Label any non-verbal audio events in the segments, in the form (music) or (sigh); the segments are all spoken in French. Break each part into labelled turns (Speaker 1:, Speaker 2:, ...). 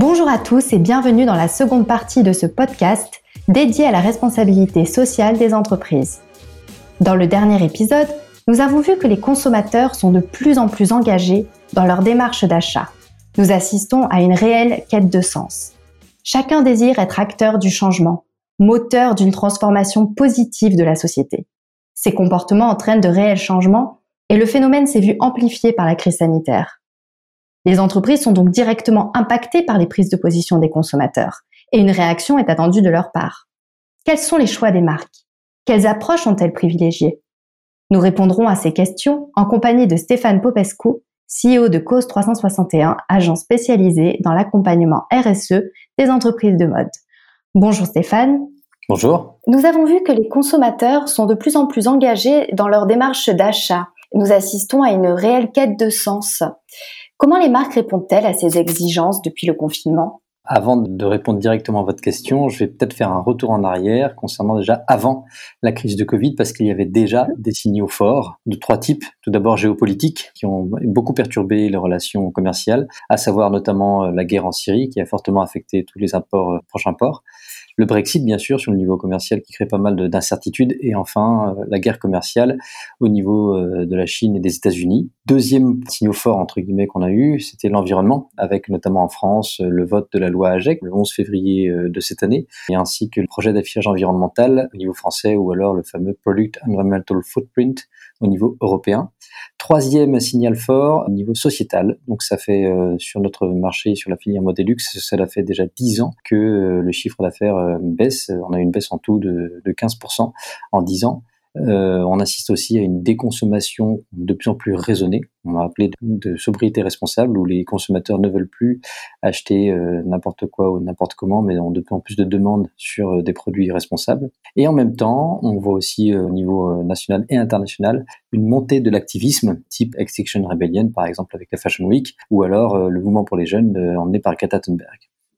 Speaker 1: Bonjour à tous et bienvenue dans la seconde partie de ce podcast dédié à la responsabilité sociale des entreprises. Dans le dernier épisode, nous avons vu que les consommateurs sont de plus en plus engagés dans leur démarche d'achat. Nous assistons à une réelle quête de sens. Chacun désire être acteur du changement, moteur d'une transformation positive de la société. Ces comportements entraînent de réels changements et le phénomène s'est vu amplifié par la crise sanitaire. Les entreprises sont donc directement impactées par les prises de position des consommateurs et une réaction est attendue de leur part. Quels sont les choix des marques? Quelles approches ont-elles privilégiées? Nous répondrons à ces questions en compagnie de Stéphane Popescu, CEO de Cause 361, agent spécialisé dans l'accompagnement RSE des entreprises de mode. Bonjour Stéphane.
Speaker 2: Bonjour.
Speaker 1: Nous avons vu que les consommateurs sont de plus en plus engagés dans leur démarche d'achat. Nous assistons à une réelle quête de sens. Comment les marques répondent-elles à ces exigences depuis le confinement?
Speaker 2: Avant de répondre directement à votre question, je vais peut-être faire un retour en arrière concernant déjà avant la crise de Covid, parce qu'il y avait déjà des signaux forts de trois types. Tout d'abord géopolitiques, qui ont beaucoup perturbé les relations commerciales, à savoir notamment euh, la guerre en Syrie, qui a fortement affecté tous les imports, euh, prochains ports. Le Brexit, bien sûr, sur le niveau commercial, qui crée pas mal d'incertitudes. Et enfin, euh, la guerre commerciale au niveau euh, de la Chine et des États-Unis. Deuxième signaux fort, entre guillemets, qu'on a eu, c'était l'environnement, avec notamment en France le vote de la loi AGEC le 11 février euh, de cette année, et ainsi que le projet d'affichage environnemental au niveau français, ou alors le fameux Product Environmental Footprint au niveau européen. Troisième signal fort au niveau sociétal. Donc ça fait sur notre marché, sur la filière Modelux, cela fait déjà 10 ans que le chiffre d'affaires baisse. On a une baisse en tout de, de 15% en 10 ans. Euh, on assiste aussi à une déconsommation de plus en plus raisonnée. On va appeler de, sobriété responsable, où les consommateurs ne veulent plus acheter euh, n'importe quoi ou n'importe comment, mais ont de plus en plus de demandes sur euh, des produits responsables. Et en même temps, on voit aussi au niveau national et international une montée de l'activisme, type Extinction Rebellion, par exemple avec la Fashion Week, ou alors le mouvement pour les jeunes emmené par Greta.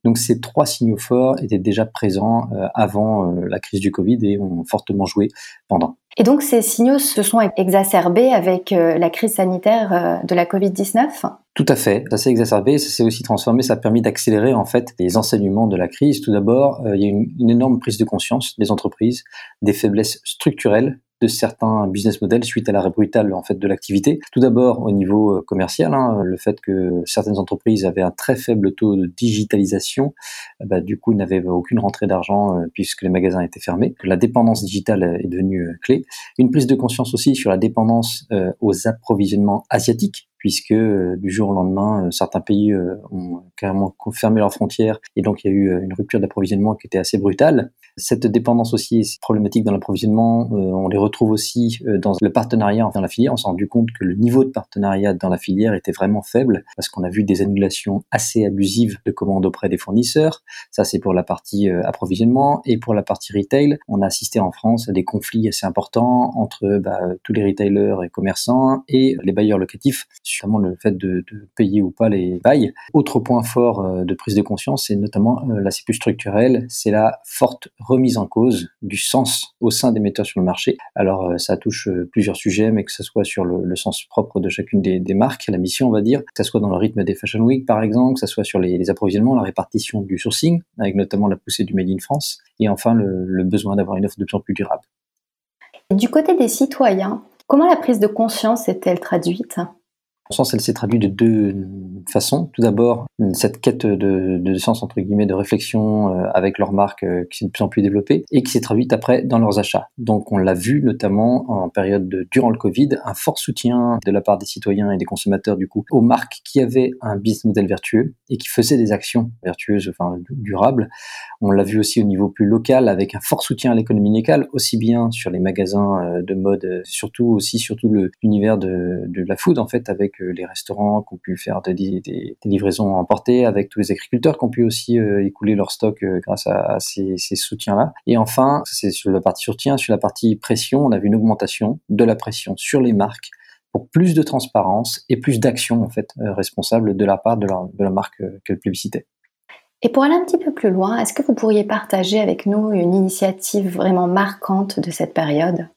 Speaker 2: Donc ces trois signaux forts étaient déjà présents euh, avant euh, la crise du Covid et ont fortement joué pendant.
Speaker 1: Et donc ces signaux se sont exacerbés avec euh, la crise sanitaire de la Covid-19
Speaker 2: tout à fait, ça s'est exacerbé, ça s'est aussi transformé, ça a permis d'accélérer en fait les enseignements de la crise. Tout d'abord, il y a une, une énorme prise de conscience des entreprises, des faiblesses structurelles de certains business models suite à l'arrêt brutal en fait de l'activité. Tout d'abord au niveau euh, commercial, hein, le fait que certaines entreprises avaient un très faible taux de digitalisation, euh, bah, du coup n'avaient aucune rentrée d'argent euh, puisque les magasins étaient fermés. La dépendance digitale est devenue clé. Une prise de conscience aussi sur la dépendance aux approvisionnements asiatiques puisque du jour au lendemain, certains pays ont carrément fermé leurs frontières et donc il y a eu une rupture d'approvisionnement qui était assez brutale. Cette dépendance aussi est problématique dans l'approvisionnement. Euh, on les retrouve aussi euh, dans le partenariat dans la filière. On s'est rendu compte que le niveau de partenariat dans la filière était vraiment faible parce qu'on a vu des annulations assez abusives de commandes auprès des fournisseurs. Ça, c'est pour la partie euh, approvisionnement. Et pour la partie retail, on a assisté en France à des conflits assez importants entre bah, tous les retailers et commerçants et les bailleurs locatifs, notamment le fait de, payer ou pas les bails. Autre point fort de prise de conscience, c'est notamment l'aspect plus structurel, c'est la forte remise en cause du sens au sein des metteurs sur le marché. Alors euh, ça touche euh, plusieurs sujets, mais que ce soit sur le, sens propre de chacune des, marques, la mission on va dire, que ce soit dans le rythme des Fashion Week par exemple, que ce soit sur les, approvisionnements, la répartition du sourcing, avec notamment la poussée du Made in France, et enfin le besoin d'avoir une offre de plus en plus durable.
Speaker 1: Du côté des citoyens, comment la prise de conscience est-elle traduite?
Speaker 2: Sens, elle s'est traduite de deux façons. Tout d'abord, cette quête de, de, sens, entre guillemets, de réflexion euh, avec leur marque euh, qui s'est de plus en plus développée et qui s'est traduite après dans leurs achats. Donc, on l'a vu notamment en période de, durant le Covid, un fort soutien de la part des citoyens et des consommateurs, du coup, aux marques qui avaient un business model vertueux et qui faisaient des actions vertueuses, enfin, durables. On l'a vu aussi au niveau plus local avec un fort soutien à l'économie locale, aussi bien sur les magasins euh, de mode, surtout aussi, surtout l'univers de, de la food, en fait, avec les restaurants qui ont pu faire des, des, livraisons emportées, avec tous les agriculteurs qui ont pu aussi euh, écouler leur stock euh, grâce à, ces, soutiens-là. Et enfin, c'est sur la partie soutien, sur la partie pression, on a vu une augmentation de la pression sur les marques pour plus de transparence et plus d'action en fait euh, responsable de la part de la, de la marque qu'elle publicitait.
Speaker 1: Et pour aller un petit peu plus loin, est-ce que vous pourriez partager avec nous une initiative vraiment marquante de cette période?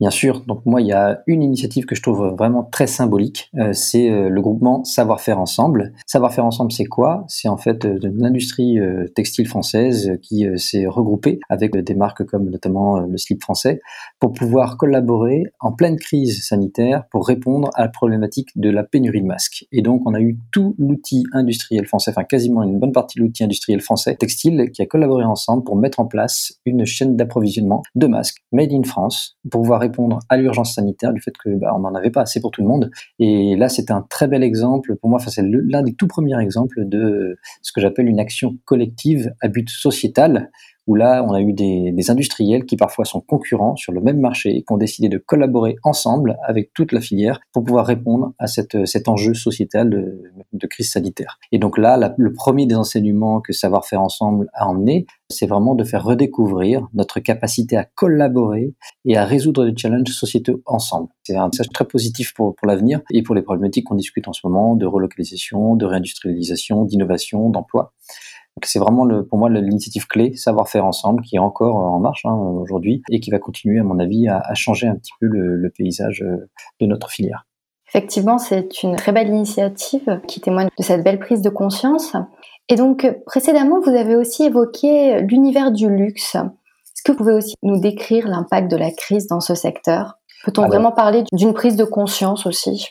Speaker 2: Bien sûr. Donc moi, il y a une initiative que je trouve vraiment très symbolique. Euh, c'est euh, le groupement Savoir-faire ensemble. Savoir-faire ensemble, c'est quoi? C'est en fait euh, l'industrie textile française qui s'est regroupée avec des marques comme notamment le slip français pour pouvoir collaborer en pleine crise sanitaire pour répondre à la problématique de la pénurie de masques. Et donc, on a eu tout l'outil industriel français, enfin quasiment une bonne partie de l'outil industriel français textile qui a collaboré ensemble pour mettre en place une chaîne d'approvisionnement de masques made in France pour répondre à l'urgence sanitaire du fait que bah, on n'en avait pas assez pour tout le monde. Et là, c'est un très bel exemple pour moi. Enfin, c'est l'un des tout premiers exemples de ce que j'appelle une action collective à but sociétal où là, on a eu des, industriels qui parfois sont concurrents sur le même marché et qui ont décidé de collaborer ensemble avec toute la filière pour pouvoir répondre à cet enjeu sociétal de, crise sanitaire. Et donc là, le premier des enseignements que Savoir faire ensemble a emmené, c'est vraiment de faire redécouvrir notre capacité à collaborer et à résoudre des challenges sociétaux ensemble. C'est un message très positif pour, pour l'avenir et pour les problématiques qu'on discute en ce moment de relocalisation, de réindustrialisation, d'innovation, d'emploi c'est vraiment le, pour moi l'initiative clé, savoir faire ensemble, qui est encore en marche hein, aujourd'hui et qui va continuer, à mon avis, à, à changer un petit peu le, le, paysage euh, de notre filière.
Speaker 1: Effectivement, c'est une très belle initiative qui témoigne de cette belle prise de conscience. Et donc, précédemment, vous avez aussi évoqué l'univers du luxe. Est-ce que vous pouvez aussi nous décrire l'impact de la crise dans ce secteur? Peut-on vraiment parler d'une prise de conscience aussi?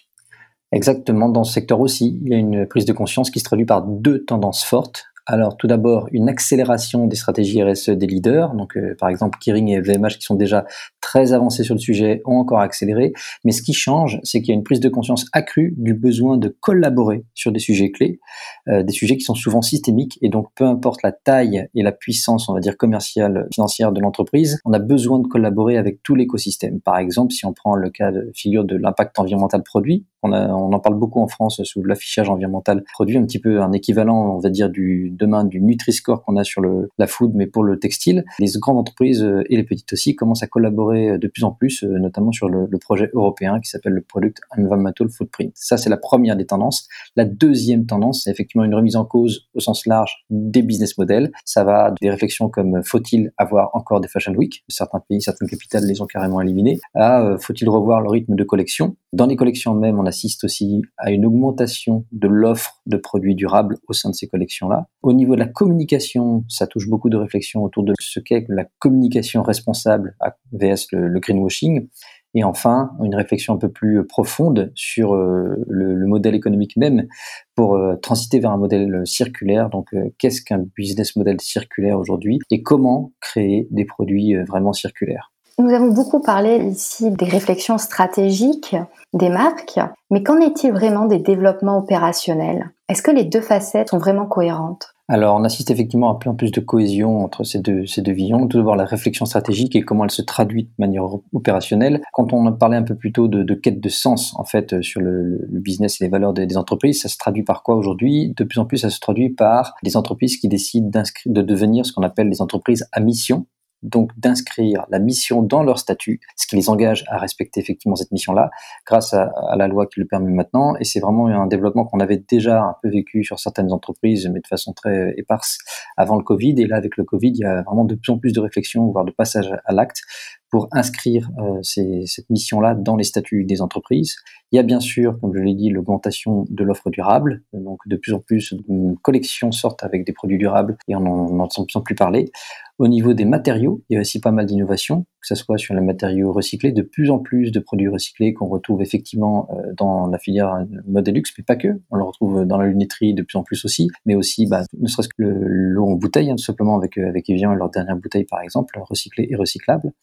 Speaker 2: Exactement, dans ce secteur aussi, il y a une prise de conscience qui se traduit par deux tendances fortes. Alors tout d'abord, une accélération des stratégies RSE des leaders. Donc euh, par exemple, Kering et VMH qui sont déjà très avancés sur le sujet ont encore accéléré. Mais ce qui change, c'est qu'il y a une prise de conscience accrue du besoin de collaborer sur des sujets clés, euh, des sujets qui sont souvent systémiques. Et donc peu importe la taille et la puissance, on va dire commerciale, financière de l'entreprise, on a besoin de collaborer avec tout l'écosystème. Par exemple, si on prend le cas de figure de l'impact environnemental produit, on, on, en parle beaucoup en France sous l'affichage environnemental produit, un petit peu un équivalent, on va dire, du demain du Nutri-Score qu'on a sur la food, mais pour le textile. Les grandes entreprises euh, et les petites aussi commencent à collaborer euh, de plus en plus, euh, notamment sur le, le projet européen qui s'appelle le Product Environmental Footprint. Ça, c'est la première des tendances. La deuxième tendance, c'est effectivement une remise en cause au sens large des business models. Ça va des réflexions comme faut-il avoir encore des Fashion Week? Certains pays, certaines capitales les ont carrément éliminés. À faut-il revoir le rythme de collection? Dans les collections même, on assiste aussi à une augmentation de l'offre de produits durables au sein de ces collections-là. Au niveau de la communication, ça touche beaucoup de réflexions autour de ce qu'est la communication responsable vs le, greenwashing. Et enfin, une réflexion un peu plus profonde sur euh, le, modèle économique même pour euh, transiter vers un modèle circulaire. Donc, euh, qu'est-ce qu'un business model circulaire aujourd'hui et comment créer des produits vraiment circulaires?
Speaker 1: Nous avons beaucoup parlé ici des réflexions stratégiques des marques, mais qu'en est-il vraiment des développements opérationnels? Est-ce que les deux facettes sont vraiment cohérentes?
Speaker 2: Alors, on assiste effectivement à plein plus de cohésion entre ces deux, visions. Tout d'abord, la réflexion stratégique et comment elle se traduit de manière opérationnelle. Quand on parlé un peu plus tôt de, quête de sens, en fait, sur le, business et les valeurs des, entreprises, ça se traduit par quoi aujourd'hui? De plus en plus, ça se traduit par des entreprises qui décident de devenir ce qu'on appelle des entreprises à mission, donc d'inscrire la mission dans leur statut, ce qui les engage à respecter effectivement cette mission-là, grâce à, la loi qui le permet maintenant. Et c'est vraiment un développement qu'on avait déjà un peu vécu sur certaines entreprises, mais de façon très éparse avant le Covid. Et là, avec le Covid, il y a vraiment de plus en plus de réflexion, voire de passage à l'acte, pour inscrire euh, cette mission-là dans les statuts des entreprises. Il y a bien sûr, comme je l'ai dit, l'augmentation de l'offre durable. Donc de plus en plus de collections sortent avec des produits durables et on en entend plus parler. Au niveau des matériaux, il y a aussi pas mal d'innovations, que ce soit sur les matériaux recyclés, de plus en plus de produits recyclés qu'on retrouve effectivement euh, dans la filière Modelux, mais pas que. On le retrouve dans la lunetterie de plus en plus aussi, mais aussi, bah, ne serait-ce que l'eau en bouteille, hein, tout simplement avec, euh, avec Evian et leur dernière bouteille par exemple, recyclée et recyclable.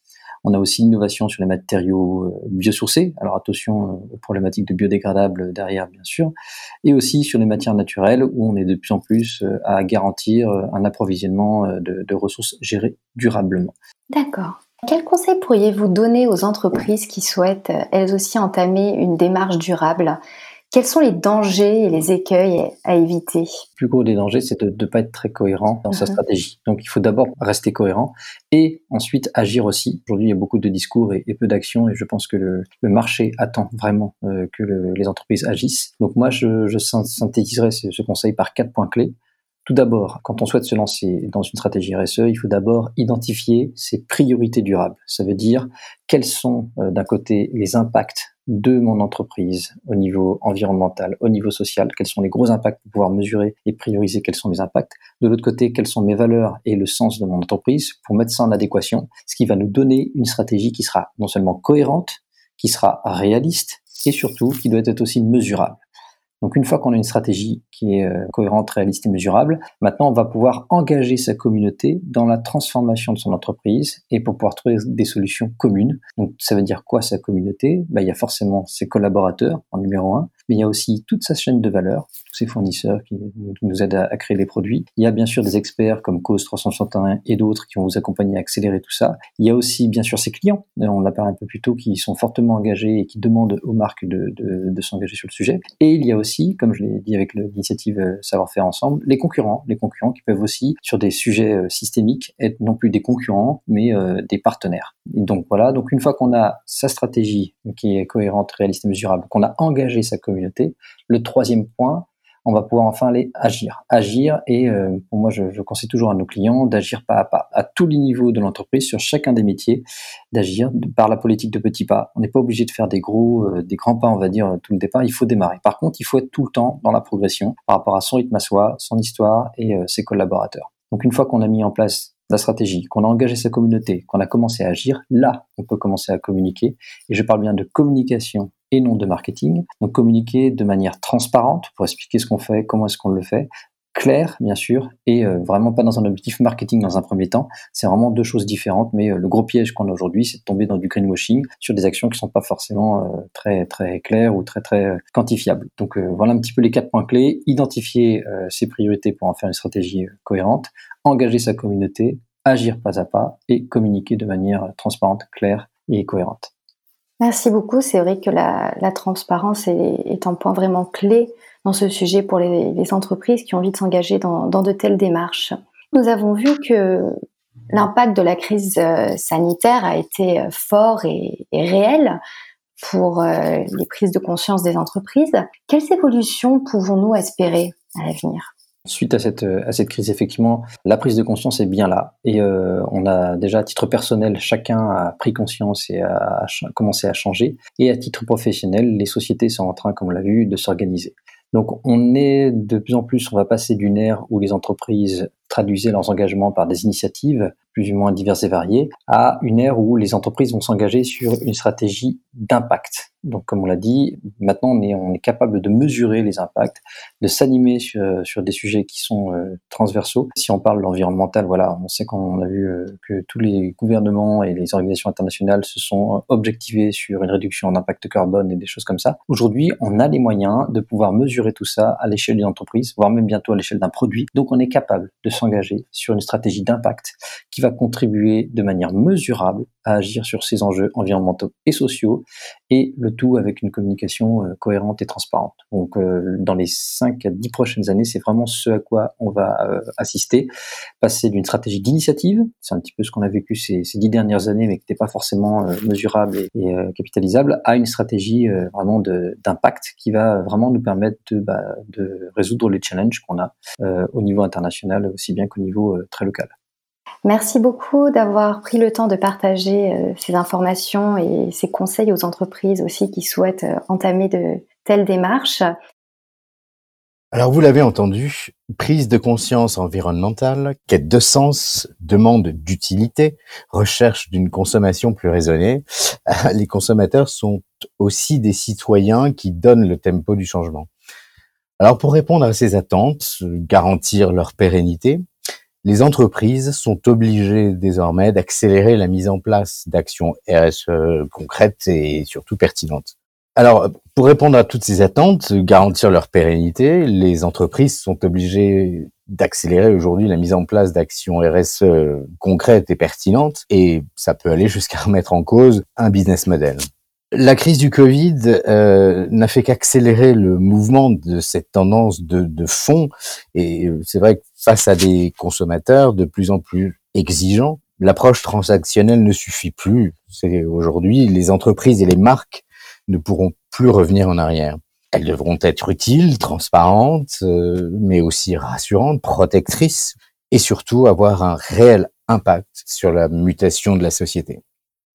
Speaker 2: On a aussi innovation sur les matériaux euh, biosourcés. Alors attention euh, aux problématiques de biodégradables derrière, bien sûr. Et aussi sur les matières naturelles où on est de plus en plus euh, à garantir un approvisionnement de, de ressources gérées durablement.
Speaker 1: D'accord. Quel conseil pourriez-vous donner aux entreprises qui souhaitent elles aussi entamer une démarche durable? Quels sont les dangers et les écueils à éviter?
Speaker 2: Le plus gros des dangers, c'est de ne pas être très cohérent dans sa mhm. stratégie. Donc il faut d'abord rester cohérent et ensuite agir aussi. Aujourd'hui, il y a beaucoup de discours et, peu d'actions et je pense que le, marché attend vraiment euh, que les entreprises agissent. Donc moi, je, je synthétiserai ce conseil par quatre points clés. Tout d'abord, quand on souhaite se lancer dans une stratégie RSE, il faut d'abord identifier ses priorités durables. Ça veut dire quels sont euh, d'un côté les impacts de mon entreprise au niveau environnemental, au niveau social, quels sont les gros impacts pour pouvoir mesurer et prioriser quels sont mes impacts. De l'autre côté, quelles sont mes valeurs et le sens de mon entreprise pour mettre ça en adéquation, ce qui va nous donner une stratégie qui sera non seulement cohérente, qui sera réaliste et surtout qui doit être aussi mesurable. Donc une fois qu'on a une stratégie qui est euh, cohérente, réaliste et mesurable, maintenant on va pouvoir engager sa communauté dans la transformation de son entreprise et pour pouvoir trouver des solutions communes. Donc ça veut dire quoi sa communauté? Ben, Il y a forcément ses collaborateurs en numéro un, mais il y a aussi toute sa chaîne de valeur, tous ses fournisseurs qui nous aident à, créer les produits. Il y a bien sûr des experts comme Cause 361 et d'autres qui vont vous accompagner à accélérer tout ça. Il y a aussi bien sûr ses clients, on l'a parlé un peu plus tôt, qui sont fortement engagés et qui demandent aux marques de, de, s'engager sur le sujet. Et il y a aussi, comme je l'ai dit avec l'initiative euh, Savoir faire ensemble, les concurrents, les concurrents qui peuvent aussi sur des sujets euh, systémiques être non plus des concurrents, mais euh, des partenaires. Donc voilà, donc une fois qu'on a sa stratégie qui est cohérente, réaliste et mesurable, qu'on a engagé sa communauté le troisième point, on va pouvoir enfin aller agir. Agir, et euh, pour moi, je, conseille toujours à nos clients d'agir pas à pas, à tous les niveaux de l'entreprise, sur chacun des métiers, d'agir par la politique de petits pas. On n'est pas obligé de faire des gros, euh, des grands pas, on va dire, tout le départ. Il faut démarrer. Par contre, il faut être tout le temps dans la progression par rapport à son rythme à soi, son histoire et euh, ses collaborateurs. Donc, une fois qu'on a mis en place la stratégie, qu'on a engagé sa communauté, qu'on a commencé à agir, là, on peut commencer à communiquer. Et je parle bien de communication et non de marketing. Donc communiquer de manière transparente pour expliquer ce qu'on fait, comment est-ce qu'on le fait, clair bien sûr, et euh, vraiment pas dans un objectif marketing dans un premier temps. C'est vraiment deux choses différentes, mais euh, le gros piège qu'on a aujourd'hui, c'est de tomber dans du greenwashing sur des actions qui sont pas forcément euh, très très claires ou très très quantifiables. Donc voilà un petit peu les quatre points clés identifier ses priorités pour en faire une stratégie cohérente, engager sa communauté, agir pas à pas et communiquer de manière transparente, claire et cohérente.
Speaker 1: Merci beaucoup. C'est vrai que la, transparence est, un point vraiment clé dans ce sujet pour les, entreprises qui ont envie de s'engager dans, de telles démarches. Nous avons vu que l'impact de la crise euh, sanitaire a été euh, fort et, réel pour euh, les prises de conscience des entreprises. Quelles évolutions pouvons-nous espérer à l'avenir?
Speaker 2: Suite à cette, à cette crise, effectivement, la prise de conscience est bien là. Et euh, on a déjà, à titre personnel, chacun a pris conscience et a, commencé à changer. Et à titre professionnel, les sociétés sont en train, comme on l'a vu, de s'organiser. Donc on est de plus en plus, on va passer d'une ère où les entreprises traduisaient leurs engagements par des initiatives plus ou moins diverses et variées, à une ère où les entreprises vont s'engager sur une stratégie d'impact. Donc, comme on l'a dit, maintenant on est, on est capable de mesurer les impacts, de s'animer sur, sur, des sujets qui sont euh, transversaux. Si on parle de l'environnemental, voilà, on sait qu'on a vu euh, que tous les gouvernements et les organisations internationales se sont objectivés sur une réduction d'impact carbone et des choses comme ça. Aujourd'hui, on a les moyens de pouvoir mesurer tout ça à l'échelle d'une entreprise, voire même bientôt à l'échelle d'un produit. Donc, on est capable de s'engager sur une stratégie d'impact qui va contribuer de manière mesurable à agir sur ces enjeux environnementaux et sociaux, et le tout avec une communication euh, cohérente et transparente. Donc, euh, dans les 5 à 10 prochaines années, c'est vraiment ce à quoi on va euh, assister. Passer d'une stratégie d'initiative, c'est un petit peu ce qu'on a vécu ces, ces 10 dernières années, mais qui n'était pas forcément mesurable et, capitalisable, à une stratégie vraiment d'impact qui va vraiment nous permettre de, bah, de résoudre les challenges qu'on a au niveau international, aussi bien qu'au niveau très local.
Speaker 1: Merci beaucoup d'avoir pris le temps de partager euh, ces informations et ces conseils aux entreprises aussi qui souhaitent euh, entamer de telles démarches.
Speaker 3: Alors vous l'avez entendu, prise de conscience environnementale, quête de sens, demande d'utilité, recherche d'une consommation plus raisonnée. (laughs) Les consommateurs sont aussi des citoyens qui donnent le tempo du changement. Alors pour répondre à ces attentes, garantir leur pérennité, les entreprises sont obligées désormais d'accélérer la mise en place d'actions RSE concrètes et surtout pertinentes. Alors, pour répondre à toutes ces attentes, garantir leur pérennité, les entreprises sont obligées d'accélérer aujourd'hui la mise en place d'actions RSE concrètes et pertinentes, et ça peut aller (laughs) jusqu'à remettre en cause un business model. La crise du Covid euh, n'a fait qu'accélérer le mouvement de cette tendance de, de fond. Et euh, c'est vrai que face à des consommateurs de plus en plus exigeants, l'approche transactionnelle ne suffit plus. C'est aujourd'hui les entreprises et les marques ne pourront plus revenir en arrière. Elles devront être utiles, transparentes, euh, mais aussi rassurantes, protectrices, et surtout avoir un réel impact sur la mutation de la société.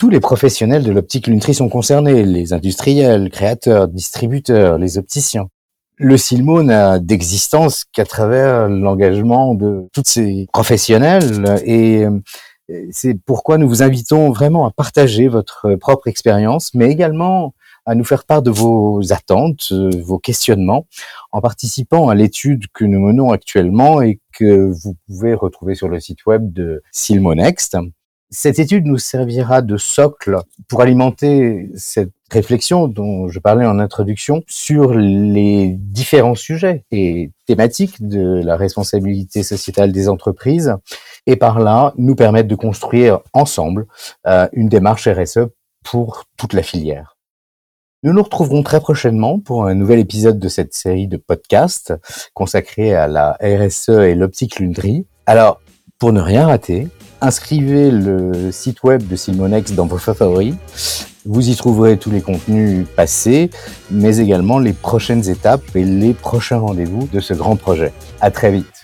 Speaker 3: Tous les professionnels de l'optique lunetterie sont concernés, les industriels, créateurs, distributeurs, les opticiens. Le Silmo n'a d'existence qu'à travers l'engagement de tous ces professionnels et euh, c'est pourquoi nous vous invitons vraiment à partager votre propre expérience, mais également à nous faire part de vos attentes, euh, vos questionnements, en participant à l'étude que nous menons actuellement et que vous pouvez retrouver sur le site web de Silmonext. Cette étude nous servira de socle pour alimenter cette réflexion dont je parlais en introduction sur les différents sujets et thématiques de la responsabilité sociétale des entreprises et par là nous permettre de construire ensemble euh, une démarche RSE pour toute la filière. Nous nous retrouverons très prochainement pour un nouvel épisode de cette série de podcasts consacrée à la RSE et l'optique lunderie. Alors, pour ne rien rater, inscrivez le site web de Simonex dans vos favoris. Vous y trouverez tous les contenus passés, mais également les prochaines étapes et les prochains rendez-vous de ce grand projet. À très vite.